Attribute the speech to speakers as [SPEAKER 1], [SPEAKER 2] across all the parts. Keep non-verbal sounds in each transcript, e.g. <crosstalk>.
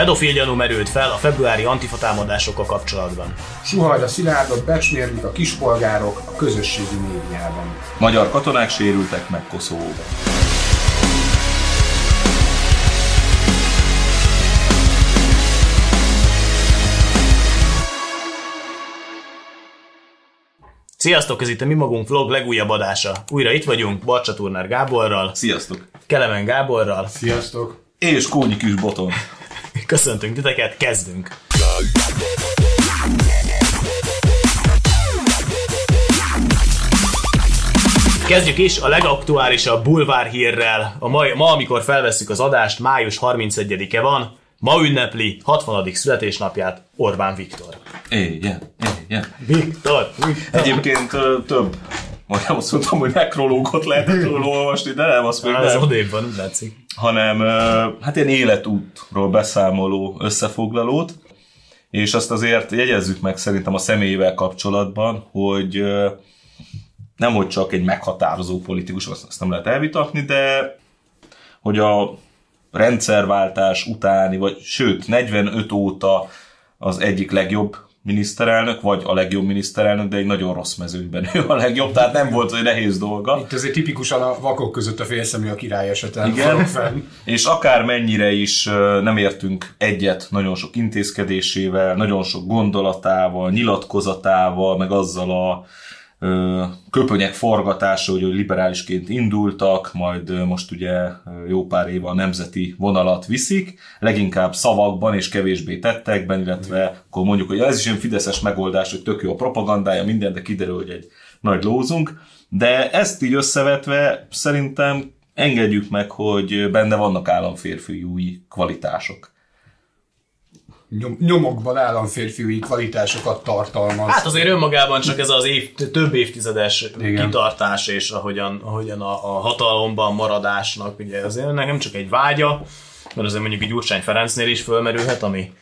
[SPEAKER 1] Pedofil gyanú merült fel a februári antifa támadásokkal kapcsolatban.
[SPEAKER 2] Suhajda Szilárdot becsmérlik a kispolgárok a közösségi médiában.
[SPEAKER 3] Magyar katonák sérültek meg Koszovóban.
[SPEAKER 1] Sziasztok, ez itt a Mi Magunk Vlog legújabb adása. Újra itt vagyunk Barcsa Turner Gáborral,
[SPEAKER 3] Sziasztok!
[SPEAKER 1] Kelemen Gáborral.
[SPEAKER 2] Sziasztok!
[SPEAKER 3] És Kónyi Kis Boton.
[SPEAKER 1] Köszöntünk titeket, kezdünk! Kezdjük is a legaktuálisabb bulvár hírrel. A ma, ma, amikor felvesszük az adást, május 31-e van, ma ünnepli 60. születésnapját Orbán Viktor.
[SPEAKER 3] Éjjel, éjjel.
[SPEAKER 1] Viktor! Viktor.
[SPEAKER 3] Egyébként több, majdnem azt mondtam, hogy nekrológot lehetett <laughs> róla olvasni, de nem, azt még nem.
[SPEAKER 1] odébb van, úgy látszik.
[SPEAKER 3] Hanem hát ilyen életútról beszámoló összefoglalót, és azt azért jegyezzük meg szerintem a személyével kapcsolatban, hogy nem hogy csak egy meghatározó politikus, azt nem lehet elvitatni, de hogy a rendszerváltás utáni, vagy sőt, 45 óta az egyik legjobb miniszterelnök, vagy a legjobb miniszterelnök, de egy nagyon rossz mezőnyben <laughs> ő a legjobb, tehát nem volt egy nehéz dolga.
[SPEAKER 2] Itt azért tipikusan a vakok között a félszemű a király eseten
[SPEAKER 3] Igen.
[SPEAKER 2] fenn.
[SPEAKER 3] És akár mennyire is nem értünk egyet nagyon sok intézkedésével, nagyon sok gondolatával, nyilatkozatával, meg azzal a köpönyek forgatása, hogy liberálisként indultak, majd most ugye jó pár éve a nemzeti vonalat viszik, leginkább szavakban és kevésbé tettekben, illetve akkor mondjuk, hogy ez is egy fideszes megoldás, hogy tök jó a propagandája, minden, de kiderül, hogy egy nagy lózunk. De ezt így összevetve szerintem engedjük meg, hogy benne vannak államférfiúi kvalitások.
[SPEAKER 2] Nyom, nyomokban államférfiúi kvalitásokat tartalmaz.
[SPEAKER 1] Hát azért önmagában csak ez az év, több évtizedes
[SPEAKER 2] Igen.
[SPEAKER 1] kitartás, és ahogyan, ahogyan a, a hatalomban maradásnak, ugye azért ennek nem csak egy vágya, mert azért mondjuk egy Gyurcsány Ferencnél is fölmerülhet, ami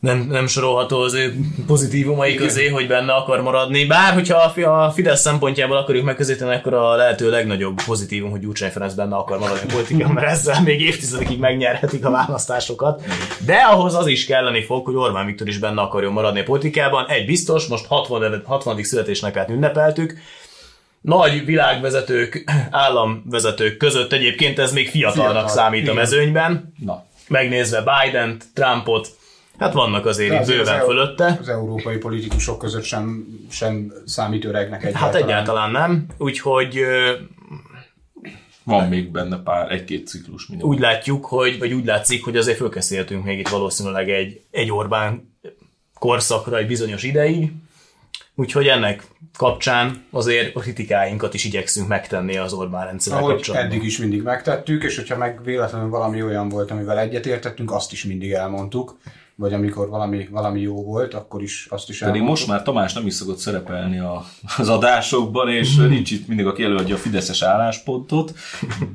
[SPEAKER 1] nem, nem sorolható az ő pozitívumai közé, hogy benne akar maradni. Bár, hogyha a Fi- a Fidesz szempontjából akarjuk megközelíteni, akkor a lehető legnagyobb pozitívum, hogy Gyurcsány Ferenc benne akar maradni a politikán, mert ezzel még évtizedekig megnyerhetik a választásokat. De ahhoz az is kelleni fog, hogy Orbán Viktor is benne akarjon maradni a politikában. Egy biztos, most 60. 60. születésnapját ünnepeltük, nagy világvezetők, államvezetők között egyébként ez még fiatalnak
[SPEAKER 2] Fiatal,
[SPEAKER 1] számít a mezőnyben.
[SPEAKER 3] Na,
[SPEAKER 1] Megnézve Biden-t, Trumpot, hát vannak azért itt bőven
[SPEAKER 2] az,
[SPEAKER 1] fölötte.
[SPEAKER 2] Az európai politikusok között sem, sem számít öregnek egyáltalán.
[SPEAKER 1] Hát egyáltalán nem. Úgyhogy
[SPEAKER 3] van még benne pár, egy-két ciklus minden.
[SPEAKER 1] úgy látjuk, hogy, vagy úgy látszik, hogy azért fölkészültünk még itt valószínűleg egy, egy Orbán korszakra egy bizonyos ideig. Úgyhogy ennek kapcsán azért a kritikáinkat is igyekszünk megtenni az Orbán rendszerrel
[SPEAKER 2] Ahogy
[SPEAKER 1] kapcsolatban.
[SPEAKER 2] eddig is mindig megtettük, és hogyha meg véletlenül valami olyan volt, amivel egyetértettünk, azt is mindig elmondtuk. Vagy amikor valami, valami jó volt, akkor is azt is
[SPEAKER 3] Pedig
[SPEAKER 2] elmondtuk.
[SPEAKER 3] most már Tamás nem is szokott szerepelni a, az adásokban, és nincs itt mindig, aki előadja a fideszes álláspontot,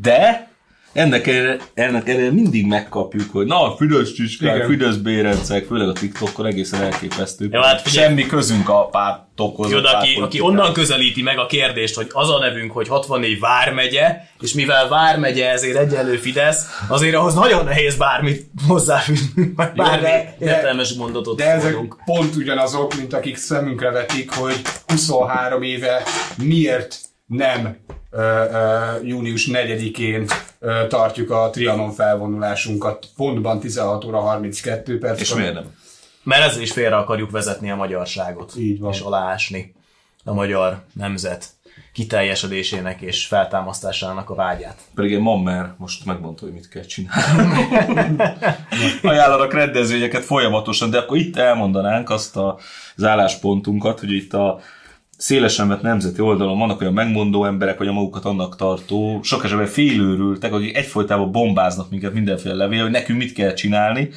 [SPEAKER 3] de ennek ellenére, ennek ellenére mindig megkapjuk, hogy na, Fidesz csiskák,
[SPEAKER 2] Igen.
[SPEAKER 3] Fidesz bérencek, főleg a TikTokon egészen elképesztő.
[SPEAKER 1] Jó, hát figyelj.
[SPEAKER 3] Semmi közünk a pártokhoz.
[SPEAKER 1] Jó,
[SPEAKER 3] a
[SPEAKER 1] de aki, aki onnan közelíti meg a kérdést, hogy az a nevünk, hogy 64 Vármegye, és mivel Vármegye ezért egyenlő Fidesz, azért ahhoz nagyon nehéz bármit hozzáfűzni, bármi értelmes mondatot
[SPEAKER 2] De ezek
[SPEAKER 1] mondunk.
[SPEAKER 2] pont ugyanazok, mint akik szemünkre vetik, hogy 23 éve miért nem ö, ö, június 4-én ö, tartjuk a Trianon felvonulásunkat pontban 16 óra 32 perc.
[SPEAKER 3] És miért nem?
[SPEAKER 1] Mert ezzel is félre akarjuk vezetni a magyarságot.
[SPEAKER 2] Így van.
[SPEAKER 1] És aláásni a magyar nemzet kiteljesedésének és feltámasztásának a vágyát.
[SPEAKER 3] Pedig egy mammer most megmondta, hogy mit kell csinálni. <laughs> Ajánlanak rendezvényeket folyamatosan, de akkor itt elmondanánk azt a, az álláspontunkat, hogy itt a szélesen vett nemzeti oldalon vannak olyan megmondó emberek, vagy a magukat annak tartó, sok esetben félőrültek, akik egyfolytában bombáznak minket mindenféle levél, hogy nekünk mit kell csinálni,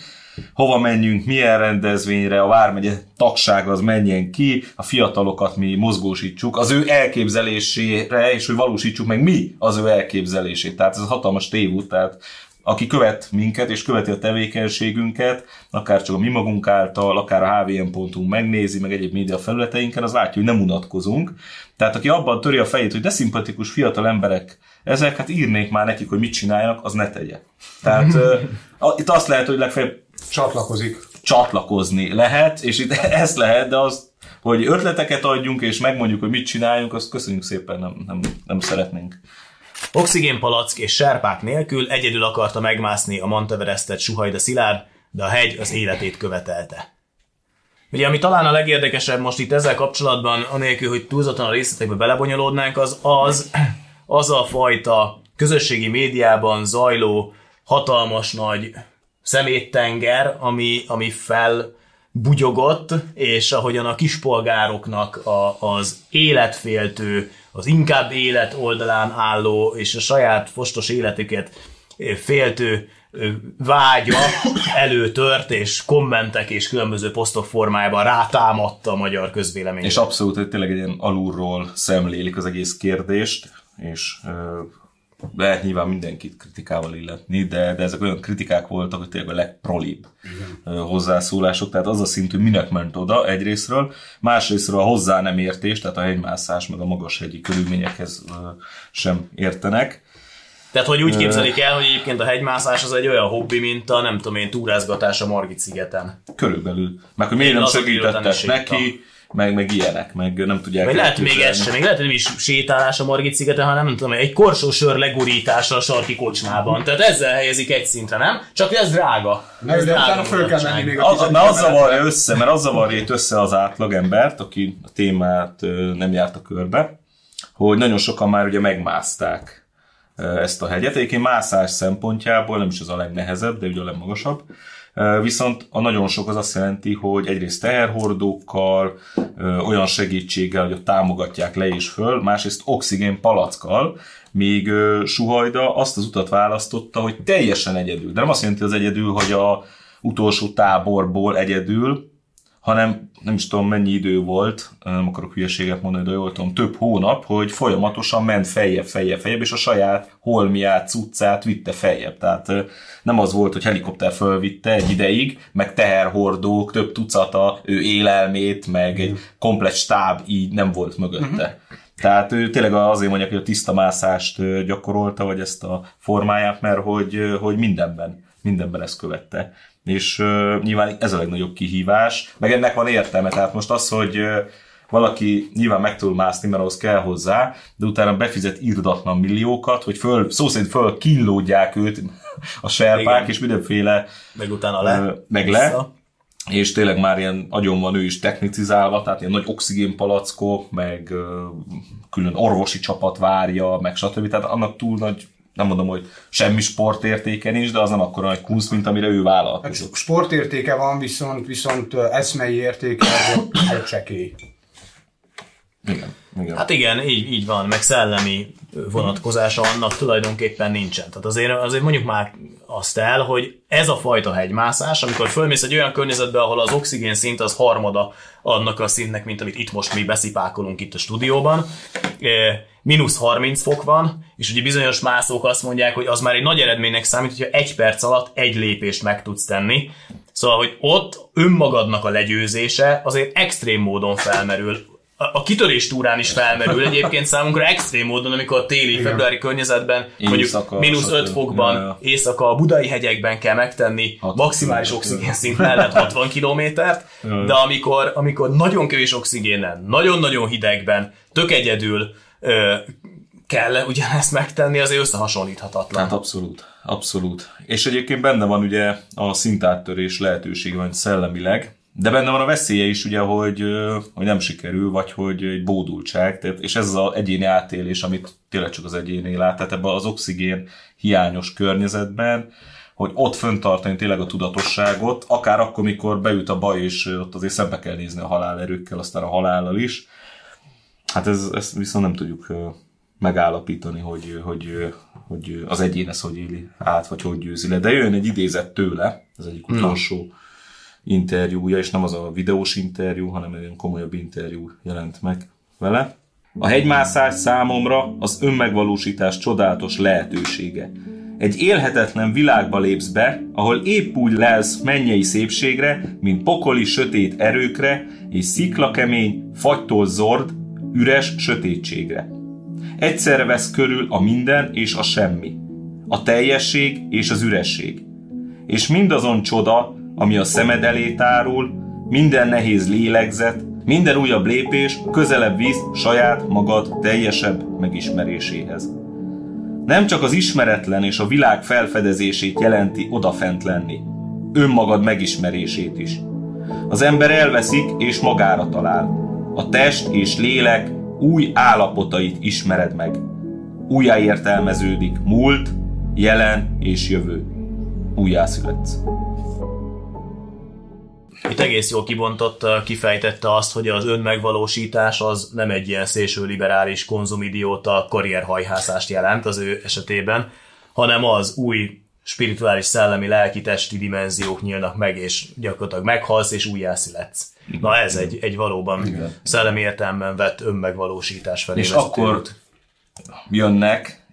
[SPEAKER 3] hova menjünk, milyen rendezvényre, a Vármegye tagság az menjen ki, a fiatalokat mi mozgósítsuk, az ő elképzelésére, és hogy valósítsuk meg mi az ő elképzelését. Tehát ez hatalmas tévút, tehát aki követ minket, és követi a tevékenységünket, akár csak a mi magunk által, akár a hvm.hu megnézi, meg egyéb média felületeinken, az látja, hogy nem unatkozunk. Tehát aki abban töri a fejét, hogy de szimpatikus fiatal emberek ezek, hát írnék már nekik, hogy mit csináljanak, az ne tegye. Tehát uh, <laughs> itt azt lehet, hogy legfeljebb
[SPEAKER 2] Csatlakozik.
[SPEAKER 3] csatlakozni lehet, és itt <laughs> ezt lehet, de az, hogy ötleteket adjunk, és megmondjuk, hogy mit csináljunk, azt köszönjük szépen, nem, nem, nem szeretnénk.
[SPEAKER 1] Oxigénpalack és serpák nélkül egyedül akarta megmászni a Monteverestet Suhajda Szilárd, de a hegy az életét követelte. Ugye, ami talán a legérdekesebb most itt ezzel kapcsolatban, anélkül, hogy túlzottan a részletekbe belebonyolódnánk, az az, az a fajta közösségi médiában zajló hatalmas nagy szeméttenger, ami, ami fel bugyogott, és ahogyan a kispolgároknak a, az életféltő, az inkább élet oldalán álló, és a saját fostos életüket féltő vágya <coughs> előtört, és kommentek és különböző posztok formájában rátámadta a magyar közvéleményt.
[SPEAKER 3] És abszolút, hogy tényleg egy ilyen alulról szemlélik az egész kérdést, és lehet nyilván mindenkit kritikával illetni, de, de ezek olyan kritikák voltak, hogy tényleg a legprolibb ö, hozzászólások, tehát az a szintű minek ment oda egyrésztről, másrésztről a hozzá nem értés, tehát a hegymászás meg a magas hegyi körülményekhez sem értenek.
[SPEAKER 1] Tehát, hogy úgy képzelik el, hogy egyébként a hegymászás az egy olyan hobbi, mint a nem tudom én, túrázgatás a Margit szigeten.
[SPEAKER 3] Körülbelül. Meg hogy miért nem segítettek neki, meg, meg ilyenek, meg nem tudják
[SPEAKER 1] Vagy lehet még ez sem, még lehet, hogy nem is sétálás a Margit szigeten, hanem nem tudom, egy korsósör legurítása a sarki kocsmában. Tehát ezzel helyezik egy szintre, nem? Csak ez drága. Ez
[SPEAKER 2] de
[SPEAKER 1] drága
[SPEAKER 2] utána föl kell menni még a
[SPEAKER 3] Az,
[SPEAKER 2] tizedik
[SPEAKER 3] mert az zavarja össze, mert az zavarja itt össze az átlagembert, aki a témát nem járt a körbe, hogy nagyon sokan már ugye megmászták ezt a hegyet. Egyébként mászás szempontjából nem is az a legnehezebb, de ugye a legmagasabb. Viszont a nagyon sok az azt jelenti, hogy egyrészt teherhordókkal, olyan segítséggel, hogy ott támogatják le és föl, másrészt oxigén palackkal, míg Suhajda azt az utat választotta, hogy teljesen egyedül. De nem azt jelenti az egyedül, hogy a utolsó táborból egyedül, hanem nem is tudom mennyi idő volt, nem akarok hülyeséget mondani, de jól tudom, több hónap, hogy folyamatosan ment feljebb, feljebb, feljebb, és a saját holmiát, cuccát vitte feljebb. Tehát nem az volt, hogy helikopter fölvitte egy ideig, meg teherhordók, több tucata, ő élelmét, meg egy komplet stáb így nem volt mögötte. Tehát ő tényleg azért mondják, hogy a tiszta mászást gyakorolta, vagy ezt a formáját, mert hogy, hogy mindenben, mindenben ezt követte. És uh, nyilván ez a legnagyobb kihívás, meg ennek van értelme, tehát most az, hogy uh, valaki nyilván meg tud mászni, mert ahhoz kell hozzá, de utána befizet irdatlan milliókat, hogy föl, szó szerint föl kínlódják őt a serpák,
[SPEAKER 1] Igen.
[SPEAKER 3] és mindenféle
[SPEAKER 1] Meg utána le.
[SPEAKER 3] Ö, meg le.
[SPEAKER 1] vissza.
[SPEAKER 3] és tényleg már ilyen agyon van ő is technicizálva, tehát ilyen nagy oxigénpalackok, meg külön orvosi csapat várja, meg stb. Tehát annak túl nagy, nem mondom, hogy semmi sportértéke nincs, de az nem akkora nagy kunsz, mint amire ő vállalkozott.
[SPEAKER 2] Hát sportértéke van, viszont, viszont eszmei értéke az egy csekély.
[SPEAKER 3] Igen, igen.
[SPEAKER 1] Hát igen, így, így van, meg szellemi vonatkozása annak tulajdonképpen nincsen. Tehát azért, azért mondjuk már azt el, hogy ez a fajta hegymászás, amikor fölmész egy olyan környezetbe, ahol az oxigén szint az harmada annak a szintnek, mint amit itt most mi beszipákolunk itt a stúdióban, mínusz 30 fok van, és ugye bizonyos mászók azt mondják, hogy az már egy nagy eredménynek számít, hogyha egy perc alatt egy lépést meg tudsz tenni. Szóval, hogy ott önmagadnak a legyőzése azért extrém módon felmerül a, kitörés túrán is felmerül egyébként számunkra extrém módon, amikor a téli, februári környezetben mondjuk
[SPEAKER 3] Éjszaka,
[SPEAKER 1] mínusz
[SPEAKER 3] stb.
[SPEAKER 1] 5 fokban
[SPEAKER 3] Ja, ja.
[SPEAKER 1] éjszaka a budai hegyekben kell megtenni
[SPEAKER 3] 60
[SPEAKER 1] maximális <laughs>
[SPEAKER 3] kilométert,
[SPEAKER 1] oxigénszint mellett 60 kilométert, de amikor, amikor nagyon kevés oxigénen, nagyon-nagyon hidegben, tök egyedül kell ugyanezt megtenni, azért összehasonlíthatatlan.
[SPEAKER 3] Hát abszolút, abszolút. És egyébként benne van ugye a szintáttörés lehetősége, vagy szellemileg, de benne van a veszélye is ugye, hogy, hogy nem sikerül, vagy hogy egy bódultság, tehát, és ez az egyéni átélés, amit tényleg csak az egyéné lát, tehát ebben az oxigén hiányos környezetben, hogy ott föntartani tényleg a tudatosságot, akár akkor, mikor beüt a baj, és ott azért szembe kell nézni a halálerőkkel, aztán a halállal is. Hát ez, ezt viszont nem tudjuk megállapítani, hogy, hogy, hogy az egyén ezt hogy éli át, vagy hogy győzi le. De jön egy idézet tőle, ez egyik utolsó interjúja, és nem az a videós interjú, hanem egy olyan komolyabb interjú jelent meg vele. A hegymászás számomra az önmegvalósítás csodálatos lehetősége. Egy élhetetlen világba lépsz be, ahol épp úgy lelsz mennyei szépségre, mint pokoli sötét erőkre, és sziklakemény, fagytól zord, üres sötétségre. Egyszerre vesz körül a minden és a semmi. A teljesség és az üresség. És mindazon csoda, ami a szemed elé tárul, minden nehéz lélegzet, minden újabb lépés közelebb visz saját magad teljesebb megismeréséhez. Nem csak az ismeretlen és a világ felfedezését jelenti odafent lenni, önmagad megismerését is. Az ember elveszik és magára talál. A test és lélek új állapotait ismered meg. Újjáértelmeződik múlt, jelen és jövő. Újjászületsz.
[SPEAKER 1] Itt egész jól kibontotta, kifejtette azt, hogy az önmegvalósítás az nem egy ilyen szélső liberális konzumidióta karrierhajhászást jelent az ő esetében, hanem az új spirituális, szellemi, lelki, testi dimenziók nyílnak meg, és gyakorlatilag meghalsz, és újjászületsz. Na ez egy, egy valóban Igen. szellemi értelemben vett önmegvalósítás felé.
[SPEAKER 3] És akkor út. jönnek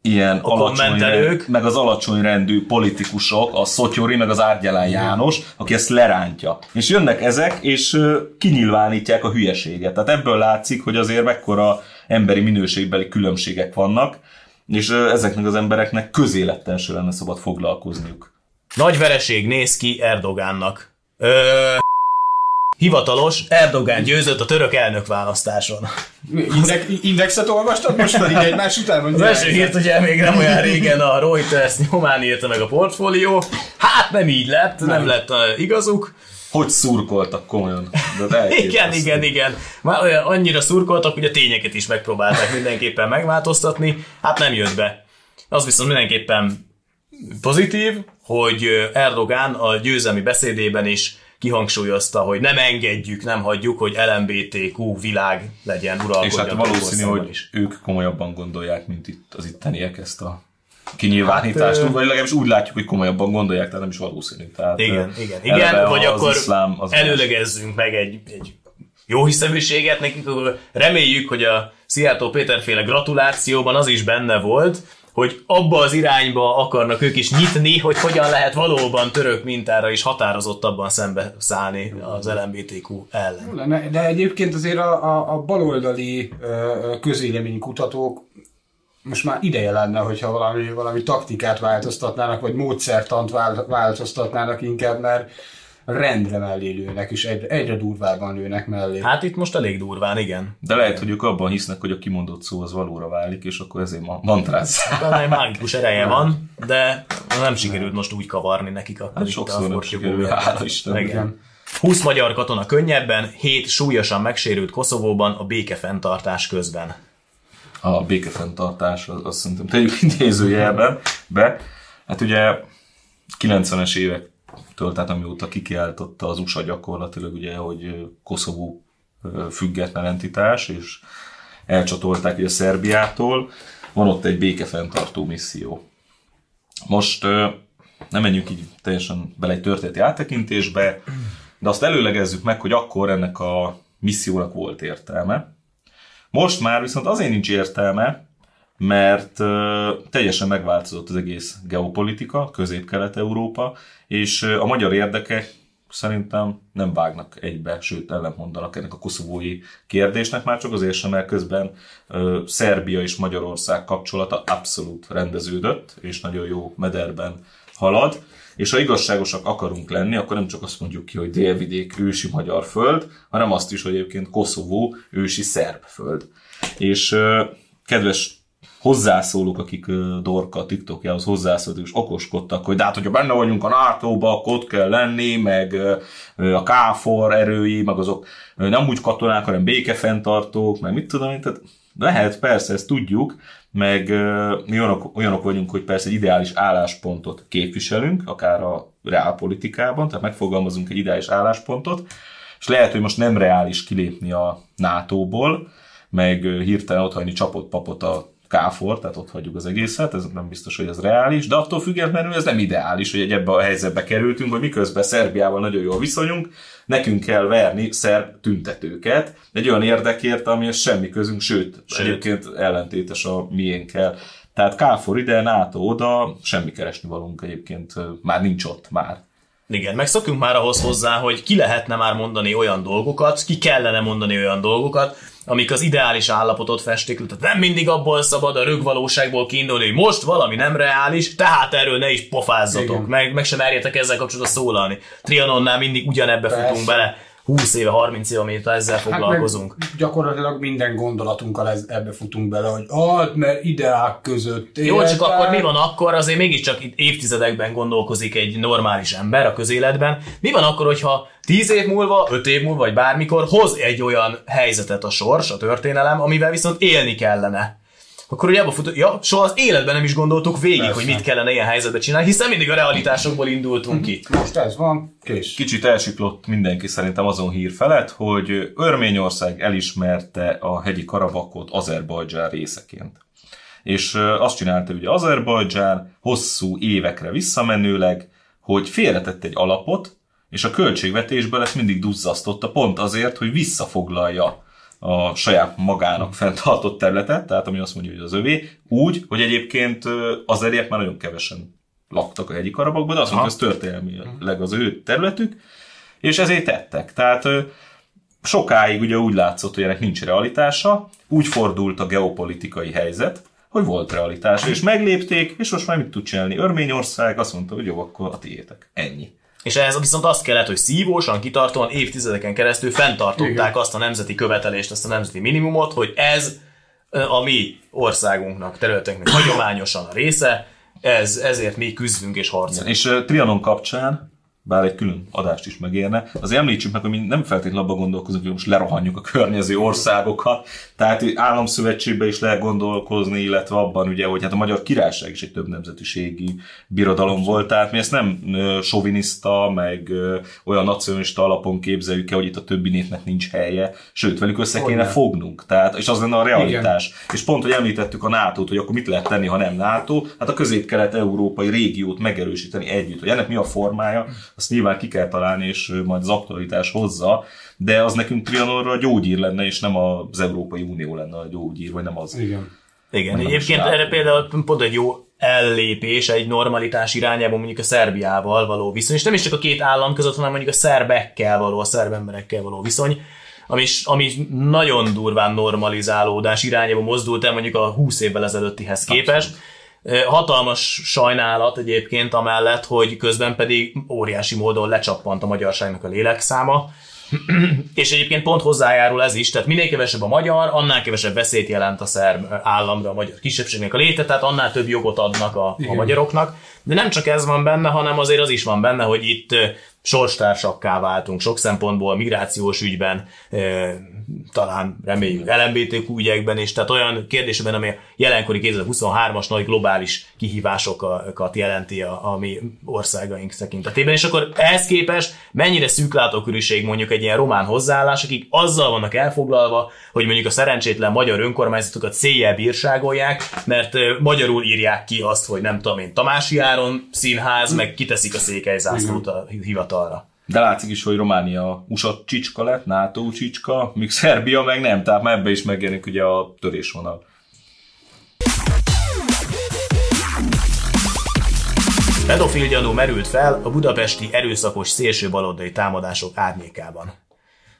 [SPEAKER 3] ilyen a alacsony rend, meg az alacsony rendű politikusok, a Szotyori, meg az Árgyalán János, aki ezt lerántja. És jönnek ezek, és kinyilvánítják a hülyeséget. Tehát ebből látszik, hogy azért mekkora emberi minőségbeli különbségek vannak, és ezeknek az embereknek közélettel se lenne szabad foglalkozniuk.
[SPEAKER 1] Nagy vereség néz ki Erdogánnak. Ö... Hivatalos, Erdogán győzött a török elnök választáson.
[SPEAKER 2] Index, indexet olvastad most pedig egymás után?
[SPEAKER 1] Az első hírt ugye még nem olyan régen a Reuters nyomán írta meg a portfólió. Hát nem így lett, nem, nem lett igazuk
[SPEAKER 3] hogy szurkoltak komolyan.
[SPEAKER 1] De igen, igen, igen. Már olyan, annyira szurkoltak, hogy a tényeket is megpróbálták mindenképpen megváltoztatni, hát nem jött be. Az viszont mindenképpen pozitív, hogy Erdogán a győzelmi beszédében is kihangsúlyozta, hogy nem engedjük, nem hagyjuk, hogy LMBTQ világ legyen uralkodjon.
[SPEAKER 3] És hát valószínű, hogy is. ők komolyabban gondolják, mint itt az itteniek ezt a kinyilvánítást, hát, vagy legalábbis úgy látjuk, hogy komolyabban gondolják, tehát nem is valószínű. Tehát,
[SPEAKER 1] igen, igen, igen, vagy akkor iszlám, az előlegezzünk meg egy, egy jó hiszeműséget, nekünk reméljük, hogy a Szijjártó Péterféle gratulációban az is benne volt, hogy abba az irányba akarnak ők is nyitni, hogy hogyan lehet valóban török mintára is határozottabban szembe szállni az LMBTQ ellen.
[SPEAKER 2] De egyébként azért a, a, a baloldali közvéleménykutatók most már ideje lenne, hogyha valami, valami taktikát változtatnának, vagy módszertant változtatnának inkább, mert rendre mellé lőnek, és egyre, egyre durvábban lőnek mellé.
[SPEAKER 1] Hát itt most elég durván, igen.
[SPEAKER 3] De lehet, hogy ők abban hisznek, hogy a kimondott szó az valóra válik, és akkor ezért ma mantráz.
[SPEAKER 1] Hát egy mágikus ereje <laughs> van, de nem sikerült most úgy kavarni nekik a
[SPEAKER 3] hát sokszor nem sikerül, hála Isten.
[SPEAKER 1] Igen. 20 magyar katona könnyebben, 7 súlyosan megsérült Koszovóban a békefenntartás közben
[SPEAKER 3] a békefenntartás, az, azt szerintem tegyük <laughs> idézőjelben be. Hát ugye 90-es évektől, tehát amióta kikiáltotta az USA gyakorlatilag, ugye, hogy Koszovó független entitás, és elcsatolták ugye Szerbiától, van ott egy békefenntartó misszió. Most nem menjünk így teljesen bele egy történeti áttekintésbe, de azt előlegezzük meg, hogy akkor ennek a missziónak volt értelme, most már viszont azért nincs értelme, mert teljesen megváltozott az egész geopolitika, közép-kelet-európa, és a magyar érdekek szerintem nem vágnak egybe, sőt ellentmondanak ennek a koszovói kérdésnek, már csak azért sem, mert közben uh, Szerbia és Magyarország kapcsolata abszolút rendeződött, és nagyon jó mederben halad és ha igazságosak akarunk lenni, akkor nem csak azt mondjuk ki, hogy délvidék ősi magyar föld, hanem azt is, hogy egyébként Koszovó ősi szerb föld. És kedves hozzászólók, akik Dorka TikTokjához hozzászóltak, és okoskodtak, hogy de hát, hogyha benne vagyunk a NATO-ba, akkor ott kell lenni, meg a KFOR erői, meg azok nem úgy katonák, hanem békefenntartók, meg mit tudom én, tehát lehet, persze, ezt tudjuk, meg mi olyanok, olyanok vagyunk, hogy persze egy ideális álláspontot képviselünk, akár a reálpolitikában, tehát megfogalmazunk egy ideális álláspontot, és lehet, hogy most nem reális kilépni a NATO-ból, meg hirtelen otthagyni csapott papot a káfor, tehát ott hagyjuk az egészet, ez nem biztos, hogy ez reális, de attól függetlenül ez nem ideális, hogy egy ebbe a helyzetbe kerültünk, hogy miközben Szerbiával nagyon jól viszonyunk, nekünk kell verni szerb tüntetőket, egy olyan érdekért, amihez semmi közünk, sőt, sőt. egyébként ellentétes a miénkkel. Tehát Káfor ide, NATO oda, semmi keresni valunk egyébként, már nincs ott már.
[SPEAKER 1] Igen, meg szokunk már ahhoz hozzá, hogy ki lehetne már mondani olyan dolgokat, ki kellene mondani olyan dolgokat, amik az ideális állapotot festik, tehát nem mindig abból szabad a rögvalóságból kiindulni, hogy most valami nem reális, tehát erről ne is pofázzatok, meg, meg sem merjetek ezzel kapcsolatban szólalni. Trianonnál mindig ugyanebbe
[SPEAKER 2] Persze.
[SPEAKER 1] futunk bele, 20 éve, 30 éve, amit ezzel foglalkozunk.
[SPEAKER 2] Hát gyakorlatilag minden gondolatunkkal ez, ebbe futunk bele, hogy ah, mert ideák között
[SPEAKER 1] Jó, csak
[SPEAKER 2] éltem.
[SPEAKER 1] akkor mi van akkor, azért mégiscsak évtizedekben gondolkozik egy normális ember a közéletben. Mi van akkor, hogyha 10 év múlva, 5 év múlva, vagy bármikor hoz egy olyan helyzetet a sors, a történelem, amivel viszont élni kellene. Akkor ugye abba futunk, ja, soha az életben nem is gondoltuk végig,
[SPEAKER 2] Persze.
[SPEAKER 1] hogy mit kellene ilyen helyzetben csinálni, hiszen mindig a realitásokból indultunk ki.
[SPEAKER 2] Most ez van, kés.
[SPEAKER 3] Kicsit elsiklott mindenki szerintem azon hír felett, hogy Örményország elismerte a hegyi Karabakot Azerbajdzsán részeként. És azt csinálta ugye Azerbajdzsán hosszú évekre visszamenőleg, hogy félretett egy alapot, és a költségvetésből ezt mindig duzzasztotta, pont azért, hogy visszafoglalja a saját magának fenntartott területet, tehát ami azt mondja, hogy az övé, úgy, hogy egyébként ö, azeriek már nagyon kevesen laktak a hegyi Karabakban, de azt mondja, ez történelmileg az ő területük, és ezért tettek. Tehát sokáig ugye úgy látszott, hogy ennek nincs realitása, úgy fordult a geopolitikai helyzet, hogy volt realitás, és meglépték, és most már mit tud csinálni? Örményország azt mondta, hogy jó, akkor a tiétek. Ennyi.
[SPEAKER 1] És ehhez viszont azt kellett, hogy szívósan, kitartóan évtizedeken keresztül fenntartották azt a nemzeti követelést, azt a nemzeti minimumot, hogy ez a mi országunknak, területünknek hagyományosan a része, ez, ezért mi küzdünk és harcolunk.
[SPEAKER 3] És uh, Trianon kapcsán, bár egy külön adást is megérne, azért említsük meg, hogy mi nem feltétlenül abban gondolkozunk, hogy most lerohanjuk a környező országokat, tehát államszövetségben is lehet gondolkozni, illetve abban ugye, hogy hát a Magyar Királyság is egy több nemzetiségi birodalom volt, tehát mi ezt nem soviniszta, meg olyan nacionalista alapon képzeljük el, hogy itt a többi népnek nincs helye, sőt, velük össze kéne fognunk, tehát, és az lenne a realitás. És pont, hogy említettük a nato hogy akkor mit lehet tenni, ha nem NATO, hát a közép-kelet-európai régiót megerősíteni együtt. Hogy ennek mi a formája, azt nyilván ki kell találni, és majd az aktualitás hozza, de az nekünk Trianonra a gyógyír lenne, és nem az Európai Unió lenne a gyógyír, vagy nem az.
[SPEAKER 2] Igen.
[SPEAKER 1] Igen,
[SPEAKER 3] Nem
[SPEAKER 1] egyébként erre például pont egy jó ellépés, egy normalitás irányába mondjuk a Szerbiával való viszony, és nem is csak a két állam között, hanem mondjuk a szerbekkel való, a szerb emberekkel való viszony, ami, ami nagyon durván normalizálódás irányába mozdult el mondjuk a 20 évvel ezelőttihez képest. Ö, Hatalmas sajnálat egyébként amellett, hogy közben pedig óriási módon lecsappant a magyarságnak a lélekszáma, <clears throat> és egyébként pont hozzájárul ez is, tehát minél kevesebb a magyar, annál kevesebb veszélyt jelent a szerb államra, a magyar kisebbségnek a léte, tehát annál több jogot adnak a, a magyaroknak. De nem csak ez van benne, hanem azért az is van benne, hogy itt ö, sorstársakkká váltunk sok szempontból, migrációs ügyben, talán reméljük LMBTQ ügyekben, és tehát olyan kérdésben, ami a jelenkori 2023-as nagy globális kihívásokat jelenti a, a mi országaink tekintetében. És akkor ehhez képest mennyire szűklátókörűség mondjuk egy ilyen román hozzáállás, akik azzal vannak elfoglalva, hogy mondjuk a szerencsétlen magyar önkormányzatokat széjjel bírságolják, mert magyarul írják ki azt, hogy nem tudom én, Tamási Áron színház, meg kiteszik a székelyzászlót a hivatalra.
[SPEAKER 3] De látszik is, hogy Románia USA csicska lett, NATO csicska, míg Szerbia meg nem, tehát már ebbe is megjelenik ugye a törésvonal.
[SPEAKER 1] Pedofil gyanú merült fel a budapesti erőszakos szélső baloldali támadások árnyékában.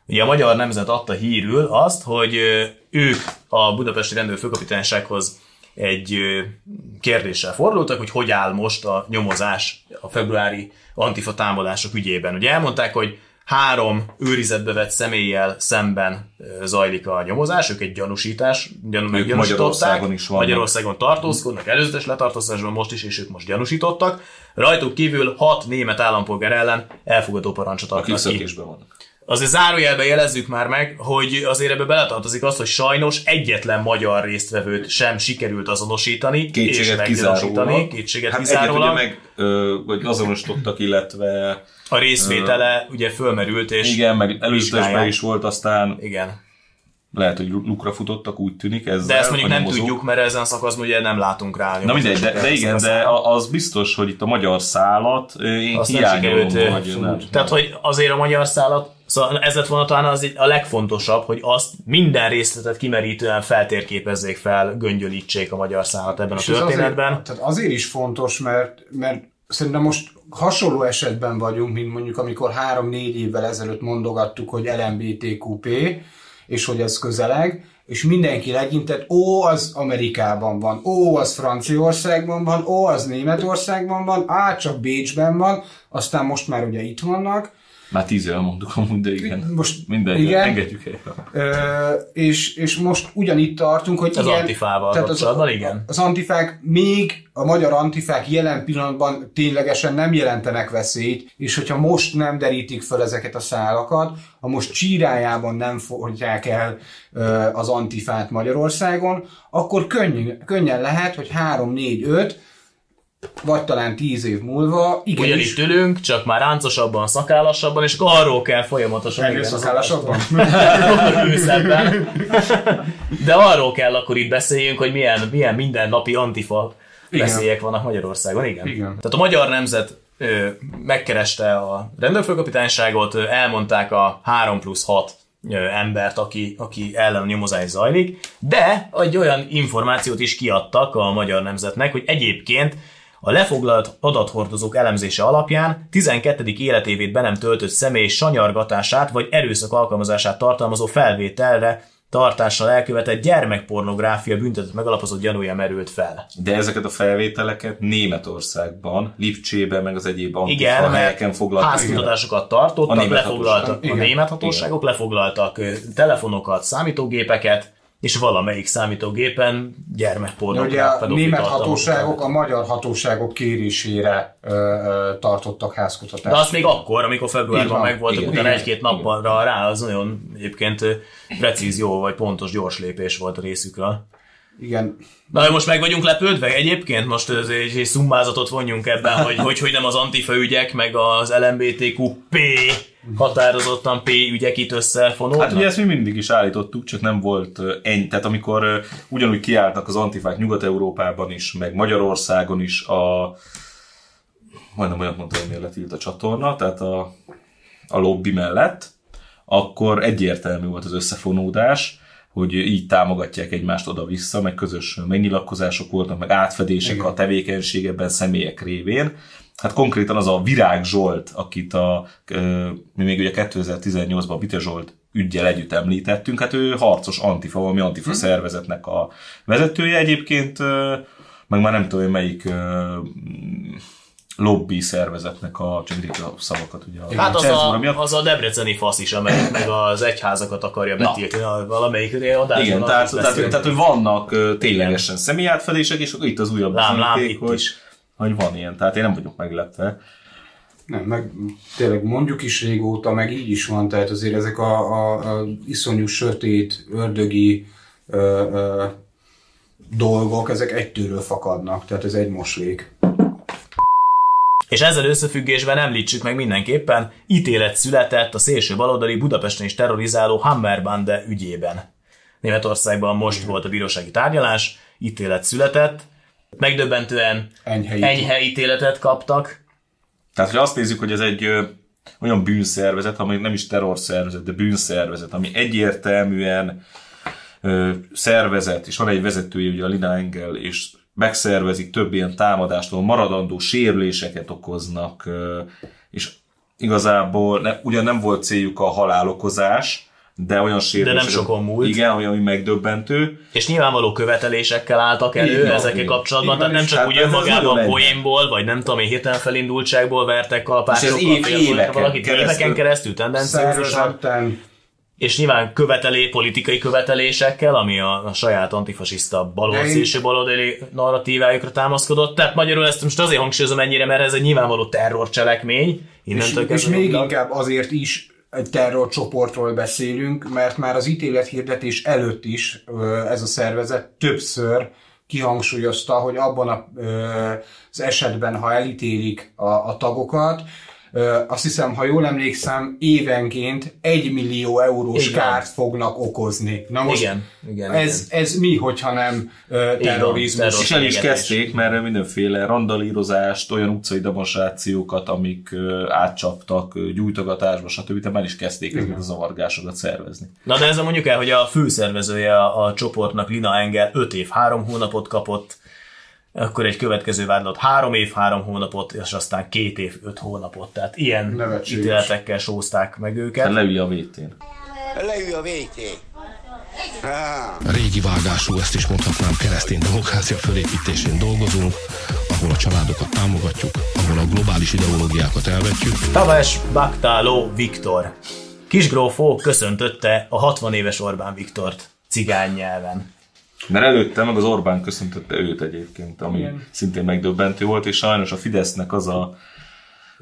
[SPEAKER 1] Ugye a Magyar Nemzet adta hírül azt, hogy ők a budapesti rendőrfőkapitánysághoz egy kérdéssel fordultak, hogy hogy áll most a nyomozás a februári antifa támadások ügyében. Ugye elmondták, hogy három őrizetbe vett személlyel szemben zajlik a nyomozás, ők egy gyanúsítás, gyanú,
[SPEAKER 3] Magyarországon is vannak.
[SPEAKER 1] Magyarországon tartózkodnak, előzetes letartóztatásban most is, és ők most gyanúsítottak. Rajtuk kívül hat német állampolgár ellen elfogadó parancsot adtak ki.
[SPEAKER 3] vannak.
[SPEAKER 1] Azért zárójelbe jelezzük már meg, hogy azért ebbe beletartozik az, hogy sajnos egyetlen magyar résztvevőt sem sikerült azonosítani és
[SPEAKER 3] Kétséget
[SPEAKER 1] meggyanúsítani,
[SPEAKER 3] kizárólag.
[SPEAKER 1] kétséget
[SPEAKER 3] hát
[SPEAKER 1] kizárólag.
[SPEAKER 3] egyet ugye meg, ö, vagy azonosítottak, illetve
[SPEAKER 1] A részvétele ugye fölmerült, és
[SPEAKER 3] igen, meg előzetesben is volt, aztán
[SPEAKER 1] Igen.
[SPEAKER 3] lehet, hogy lukra futottak, úgy tűnik ezzel.
[SPEAKER 1] De ezt mondjuk nem
[SPEAKER 3] nyomozók.
[SPEAKER 1] tudjuk, mert ezen a szakaszban ugye nem látunk rá.
[SPEAKER 3] Na mindegy, de, de igen, de az biztos, hogy itt a magyar szálat ö, én
[SPEAKER 1] Azt
[SPEAKER 3] hiányolom,
[SPEAKER 1] ö. Tehát, hogy azért a magyar szállat, szóval ez lett volna talán az a legfontosabb, hogy azt minden részletet kimerítően feltérképezzék fel, göngyölítsék a magyar szállat ebben a
[SPEAKER 2] És ez
[SPEAKER 1] történetben.
[SPEAKER 2] Azért, tehát azért is fontos, mert, mert szerintem most hasonló esetben vagyunk, mint mondjuk amikor három-négy évvel ezelőtt mondogattuk, hogy LMBTQP, és hogy ez közeleg, és mindenki legyintett, ó, az Amerikában van, ó, az Franciaországban van, ó, az Németországban van, á, csak Bécsben van, aztán most már ugye itt vannak,
[SPEAKER 3] Már tíz éve mondtuk amúgy, de igen.
[SPEAKER 2] Most-
[SPEAKER 3] Mindegy,
[SPEAKER 2] igen.
[SPEAKER 3] engedjük el.
[SPEAKER 2] Ö, és, és most ugyanitt tartunk, hogy
[SPEAKER 1] Az
[SPEAKER 2] igen,
[SPEAKER 1] antifával
[SPEAKER 2] tehát az,
[SPEAKER 1] kapcsolatban, igen.
[SPEAKER 2] az antifák még, a magyar antifák jelen pillanatban ténylegesen nem jelentenek veszélyt, és hogyha most nem derítik fel ezeket a szálakat, ha most csírájában nem fogják el az antifát Magyarországon, akkor könnyen, könnyen lehet, hogy 3, 4, 5, vagy talán 10 év múlva, igenis,
[SPEAKER 1] Ugyanitt ülünk, csak már ráncosabban, szakállasabban, és akkor arról kell folyamatosan. igen,
[SPEAKER 2] szakállasabban. <laughs>
[SPEAKER 1] őszebben. De arról kell akkor itt beszéljünk, hogy milyen, milyen mindennapi antifa
[SPEAKER 2] Igen.
[SPEAKER 1] veszélyek vannak Magyarországon. Igen.
[SPEAKER 2] Igen.
[SPEAKER 1] Tehát a magyar nemzet ö, megkereste a rendőrfőkapitányságot, ö, elmondták a 3 plusz 6 ö, embert, aki, aki ellen a nyomozás zajlik, de egy olyan információt is kiadtak a magyar nemzetnek, hogy egyébként a lefoglalt adathordozók elemzése alapján 12. életévét be nem töltött személy sanyargatását vagy erőszak alkalmazását tartalmazó felvételre tartással elkövetett gyermekpornográfia büntetett megalapozott gyanúja merült fel.
[SPEAKER 3] De ezeket a felvételeket Németországban, Lipcsében, meg az egyéb antifa helyeken foglaltak.
[SPEAKER 1] házkutatásokat
[SPEAKER 3] A
[SPEAKER 1] tartottak,
[SPEAKER 3] német
[SPEAKER 1] lefoglaltak a német hatóságok, lefoglaltak telefonokat, számítógépeket, és valamelyik számítógépen
[SPEAKER 2] De ugye a német hatóságok a magyar hatóságok kérésére ö, ö, tartottak házkutatást.
[SPEAKER 1] De azt még akkor, amikor februárban megvoltak, utána egy-két nappal rá, az nagyon egyébként precíz, jó vagy pontos, gyors lépés volt a részükről.
[SPEAKER 2] Igen,
[SPEAKER 1] Na, most meg vagyunk lepődve? Egyébként, most ez egy, egy szummázatot vonjunk ebben, hogy, hogy, hogy nem az antifa ügyek, meg az LMBTQP határozottan P ügyek itt összefonódnak.
[SPEAKER 3] Hát ugye ezt mi mindig is állítottuk, csak nem volt ennyi. Tehát amikor ugyanúgy kiálltak az antifák Nyugat-Európában is, meg Magyarországon is a majdnem olyat mondtam, hogy miért letilt a csatorna, tehát a, a lobby mellett, akkor egyértelmű volt az összefonódás, hogy így támogatják egymást oda-vissza, meg közös megnyilatkozások voltak, meg átfedések
[SPEAKER 2] Igen.
[SPEAKER 3] a tevékenységeben személyek révén. Hát konkrétan az a Virág Zsolt, akit a, mi még ugye 2018-ban Bite Zsolt ügyjel együtt említettünk, hát ő harcos antifa, valami antifa szervezetnek a vezetője egyébként, meg már nem tudom, melyik lobby szervezetnek a, csak a szavakat ugye a
[SPEAKER 1] Hát az a,
[SPEAKER 3] miatt.
[SPEAKER 1] az a debreceni fasz is, amelyik <coughs> meg az egyházakat akarja betiltani, Na. valamelyik adásban.
[SPEAKER 3] Igen, tehát, tehát, tehát, hogy vannak ö, ténylegesen személyátfedések, és akkor itt az újabb
[SPEAKER 1] Lám, lám, itt
[SPEAKER 3] hogy,
[SPEAKER 1] is.
[SPEAKER 3] hogy van ilyen. Tehát én nem vagyok meglepve.
[SPEAKER 2] nem, meg tényleg mondjuk is régóta, meg így is van, tehát azért ezek a, a, a iszonyú sötét, ördögi ö, ö, dolgok, ezek egytőről fakadnak, tehát ez egy moslék.
[SPEAKER 1] És ezzel összefüggésben említsük meg mindenképpen, ítélet született a szélső baloldali Budapesten is terrorizáló Hammerbande ügyében. Németországban most volt a bírósági tárgyalás, ítélet született, megdöbbentően
[SPEAKER 2] Enyhe
[SPEAKER 1] enyhe ítéletet kaptak,
[SPEAKER 3] Tehát, hogy azt nézzük, hogy ez egy ö, olyan bűnszervezet, ami nem is terrorszervezet, de bűnszervezet, ami egyértelműen ö, szervezet, és van egy vezetője, ugye a Lina Engel, és megszervezik több ilyen támadást, ahol maradandó sérüléseket okoznak, és igazából ne, ugyan nem volt céljuk a halálokozás, de olyan sérülések...
[SPEAKER 1] sokon múlt.
[SPEAKER 3] Igen, olyan, ami megdöbbentő.
[SPEAKER 1] és nyilvánvaló követelésekkel álltak elő
[SPEAKER 3] van,
[SPEAKER 1] ezekkel
[SPEAKER 3] így.
[SPEAKER 1] kapcsolatban,
[SPEAKER 2] van,
[SPEAKER 1] tehát nem csak
[SPEAKER 3] hát
[SPEAKER 1] úgy önmagában poénból, vagy nem tudom én, hirtelen felindultságból vertek
[SPEAKER 3] ez év- éveken
[SPEAKER 1] valakit
[SPEAKER 3] keresztül.
[SPEAKER 1] éveken keresztül tendenciózusan, és nyilván követelé, politikai követelésekkel, ami a, a saját antifasiszta balold,
[SPEAKER 2] De én-
[SPEAKER 1] szélső baloldali narratívájukra támaszkodott. Tehát magyarul ezt most azért hangsúlyozom ennyire, mert ez egy nyilvánvaló terrorcselekmény.
[SPEAKER 2] és,
[SPEAKER 1] Innentől
[SPEAKER 2] és még inkább azért is egy terrorcsoportról beszélünk, mert már az ítélethirdetés előtt is ez a szervezet többször kihangsúlyozta, hogy abban a, az esetben, ha elítélik a, a tagokat, azt hiszem, ha jól emlékszem, évenként egy millió eurós
[SPEAKER 1] van.
[SPEAKER 2] kárt fognak okozni. Na most
[SPEAKER 1] Igen, igen,
[SPEAKER 2] ez, ez mi, hogyha nem terrorizmus?
[SPEAKER 1] terror.
[SPEAKER 3] És el is kezdték, mert mindenféle randalírozást, olyan utcai demonstrációkat, amik átcsaptak, gyújtogatásba, stb. Tehát már is kezdték ezeket a zavargásokat szervezni.
[SPEAKER 1] Na de ezzel mondjuk el, hogy a főszervezője a, a csoportnak, Lina Engel 5 év 3 hónapot kapott, akkor egy következő vádlott 3 év 3 hónapot, és aztán 2 év 5 hónapot. Tehát ilyen
[SPEAKER 2] Nevetséges.
[SPEAKER 1] ítéletekkel sózták meg őket.
[SPEAKER 3] leülj a vétén.
[SPEAKER 4] Leülj a VT. Régi vágású, ezt is mondhatnám, keresztény demokrácia fölépítésén dolgozunk, ahol a családokat támogatjuk, ahol a globális ideológiákat elvetjük.
[SPEAKER 1] Taves Baktáló Viktor. Kisgrófó köszöntötte a 60 éves Orbán Viktort cigány nyelven.
[SPEAKER 3] Mert előtte meg az Orbán köszöntötte őt egyébként, ami Igen. szintén megdöbbentő volt, és sajnos a Fidesznek az a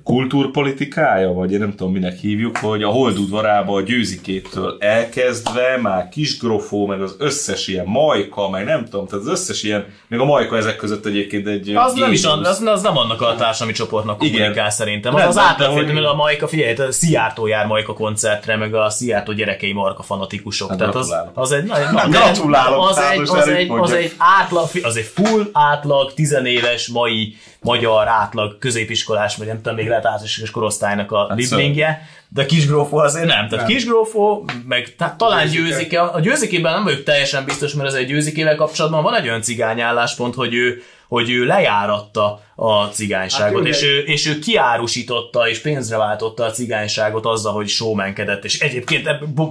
[SPEAKER 3] kultúrpolitikája, vagy én nem tudom minek hívjuk, hogy a holdudvarába a győzikétől elkezdve már kisgrofó, meg az összes ilyen majka, meg nem tudom, tehát az összes ilyen, még a majka ezek között egyébként egy
[SPEAKER 1] Az nem is an, az, az nem annak a társadalmi csoportnak kommunikál Igen. szerintem. Az nem, az hogy... a majka, figyelj, a Szijjártó jár majka koncertre, meg a Szijjártó gyerekei marka fanatikusok. Hát tehát az, az egy, na, na,
[SPEAKER 3] gratulálok,
[SPEAKER 1] az, egy, az, egy, az, egy átlag, az egy full átlag, tizenéves mai magyar átlag középiskolás, vagy nem tudom, még lehet általános korosztálynak a hát liblingje, de kisgrófó azért nem. Tehát nem. kisgrófó, meg tehát talán győzike. A győzikében nem vagyok teljesen biztos, mert ez egy győzikével kapcsolatban van egy olyan cigány álláspont, hogy ő, hogy ő lejáratta a cigányságot, hát, és, ő, és ő kiárusította és pénzre váltotta a cigányságot azzal, hogy showmankedett, és egyébként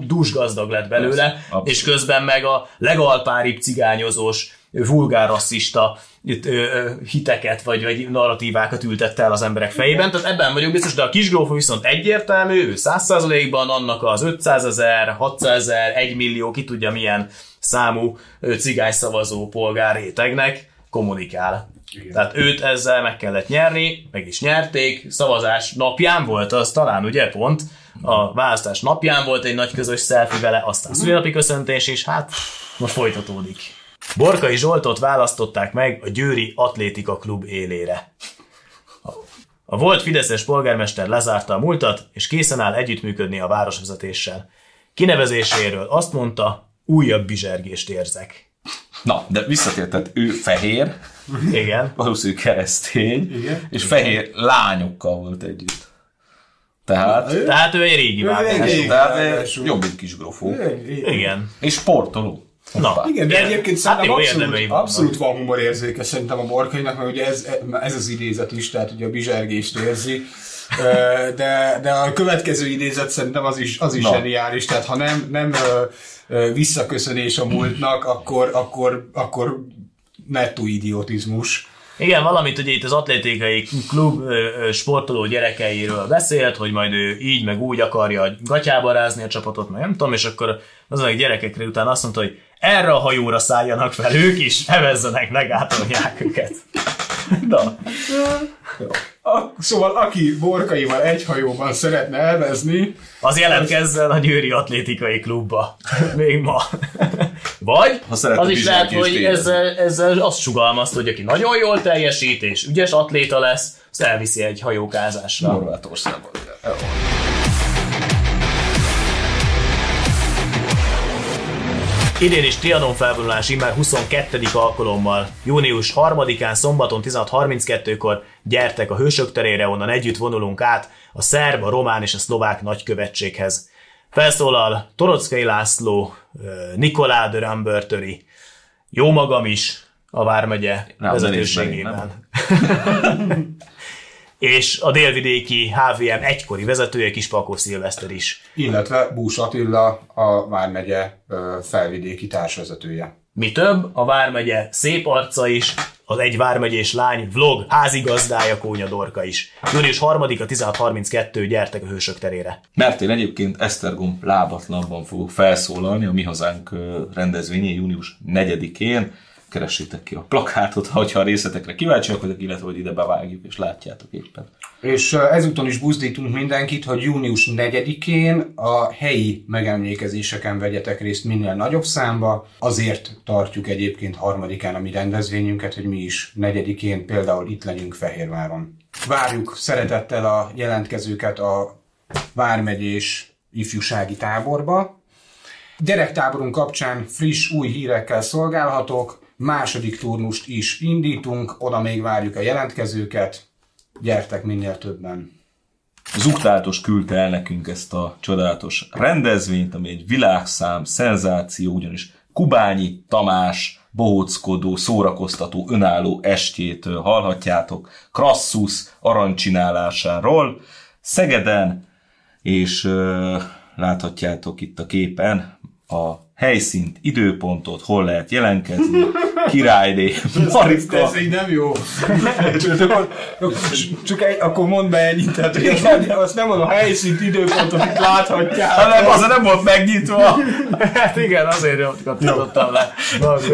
[SPEAKER 1] dús gazdag lett belőle, Abszolút. és közben meg a legalpáribb cigányozós vulgár rasszista itt, ö, ö, hiteket vagy, vagy narratívákat ültette el az emberek fejében, tehát ebben vagyok biztos, de a kisgrófó viszont egyértelmű, ő 100%-ban annak az 500 ezer, 600 ezer, 1 millió, ki tudja milyen számú cigány szavazó polgár rétegnek kommunikál. Igen. Tehát őt ezzel meg kellett nyerni, meg is nyerték, szavazás napján volt az talán, ugye pont, a választás napján volt egy nagy közös selfie vele, aztán szülinapi köszöntés, és hát most folytatódik. Borkai Zsoltot választották meg a Győri Atlétika Klub élére. A volt Fideszes polgármester lezárta a múltat, és készen áll együttműködni a városvezetéssel. Kinevezéséről azt mondta, újabb bizsergést érzek.
[SPEAKER 3] Na, de visszatért, tehát ő fehér,
[SPEAKER 1] Igen. <laughs>
[SPEAKER 3] valószínűleg keresztény, Igen. és fehér lányokkal volt együtt. Tehát,
[SPEAKER 1] ő, tehát ő egy régi vágás.
[SPEAKER 3] Tehát jobb, mint kis grofó.
[SPEAKER 1] Igen.
[SPEAKER 3] És sportoló.
[SPEAKER 2] Na, igen, de egyébként hát szerintem abszolút, abszolút van humorérzéke szerintem a borkainak, mert ugye ez, ez az idézet is, tehát ugye a bizsergést érzi. De, de a következő idézet szerintem az is, az is zseniális, tehát ha nem, nem visszaköszönés a múltnak, akkor, akkor, akkor nettó idiotizmus.
[SPEAKER 1] Igen, valamit ugye itt az atlétikai klub sportoló gyerekeiről beszélt, hogy majd ő így meg úgy akarja gatyába rázni a csapatot, meg nem tudom, és akkor az a gyerekekre utána azt mondta, hogy erre a hajóra szálljanak fel ők is, evezzenek, megátolják őket.
[SPEAKER 2] Na. A, szóval aki borkaival egy hajóban szeretne elvezni...
[SPEAKER 1] Az jelentkezzen a Győri Atlétikai Klubba. Még ma. Vagy ha az is lehet, hogy ezzel, ezzel azt sugalmazt, hogy aki nagyon jól teljesít és ügyes atléta lesz, az elviszi egy hajókázásra.
[SPEAKER 3] Horvátországban.
[SPEAKER 1] Idén is Trianon felvonulás immár 22. alkalommal. Június 3-án szombaton 16.32-kor gyertek a Hősök terére, onnan együtt vonulunk át a szerb, a román és a szlovák nagykövetséghez. Felszólal Torockai László, Nikolá de Rambörtöri, jó magam is a Vármegye vezetőségében. <laughs> és a délvidéki HVM egykori vezetője Kispakó Szilveszter is.
[SPEAKER 2] Illetve Bús Attila, a Vármegye felvidéki társvezetője.
[SPEAKER 1] Mi több, a Vármegye szép arca is, az egy vármegyés lány vlog házigazdája Kónya Dorka is. Június 3-a 16.32 gyertek a Hősök terére.
[SPEAKER 3] Mert én egyébként Esztergom lábatlanban fogok felszólalni a Mi Hazánk rendezvényén június 4-én keressétek ki a plakátot, ha a részletekre kíváncsiak vagyok, illetve hogy ide bevágjuk, és látjátok éppen.
[SPEAKER 2] És ezúton is buzdítunk mindenkit, hogy június 4-én a helyi megemlékezéseken vegyetek részt minél nagyobb számba. Azért tartjuk egyébként harmadikán a mi rendezvényünket, hogy mi is negyedikén például itt legyünk Fehérváron. Várjuk szeretettel a jelentkezőket a Vármegyés ifjúsági táborba. Gyerektáborunk kapcsán friss, új hírekkel szolgálhatok második turnust is indítunk, oda még várjuk a jelentkezőket, gyertek minél többen.
[SPEAKER 3] Zuktátos küldte el nekünk ezt a csodálatos rendezvényt, ami egy világszám, szenzáció, ugyanis Kubányi Tamás bohóckodó, szórakoztató, önálló estjét hallhatjátok Krasszus arancsinálásáról Szegeden, és uh, láthatjátok itt a képen a helyszínt, időpontot, hol lehet jelentkezni, <laughs> királyné, Marika.
[SPEAKER 2] Ez így nem jó. csak, akkor, csak egy, akkor mondd be ennyit, tehát hogy azt nem, azt nem mondom, helyszínt, időpontot itt láthatják.
[SPEAKER 3] Nem, az nem volt megnyitva,
[SPEAKER 1] Hát igen, azért kattintottam le.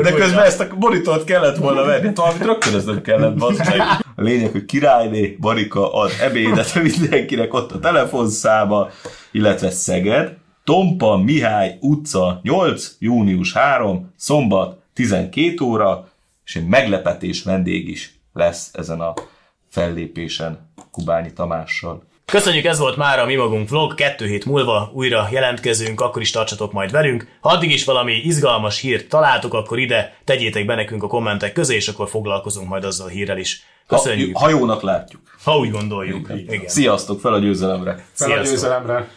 [SPEAKER 3] de közben ezt a monitort kellett volna venni. Hát valamit ez nem kellett, bazd meg. A lényeg, hogy királyné, Marika ad ebédet <laughs> mindenkinek ott a telefonszáma, illetve Szeged, Tompa Mihály utca 8, június 3, szombat 12 óra, és egy meglepetés vendég is lesz ezen a fellépésen Kubányi Tamással.
[SPEAKER 1] Köszönjük, ez volt már a Mi Magunk vlog, kettő hét múlva újra jelentkezünk, akkor is tartsatok majd velünk. Ha addig is valami izgalmas hírt találtok, akkor ide tegyétek be nekünk a kommentek közé, és akkor foglalkozunk majd azzal a hírrel is.
[SPEAKER 3] Ha,
[SPEAKER 1] Köszönjük,
[SPEAKER 3] ha jónak látjuk.
[SPEAKER 1] ha úgy gondoljuk. Igen.
[SPEAKER 3] Sziasztok, fel a győzelemre!
[SPEAKER 2] Fel a
[SPEAKER 1] Sziasztok.
[SPEAKER 2] győzelemre.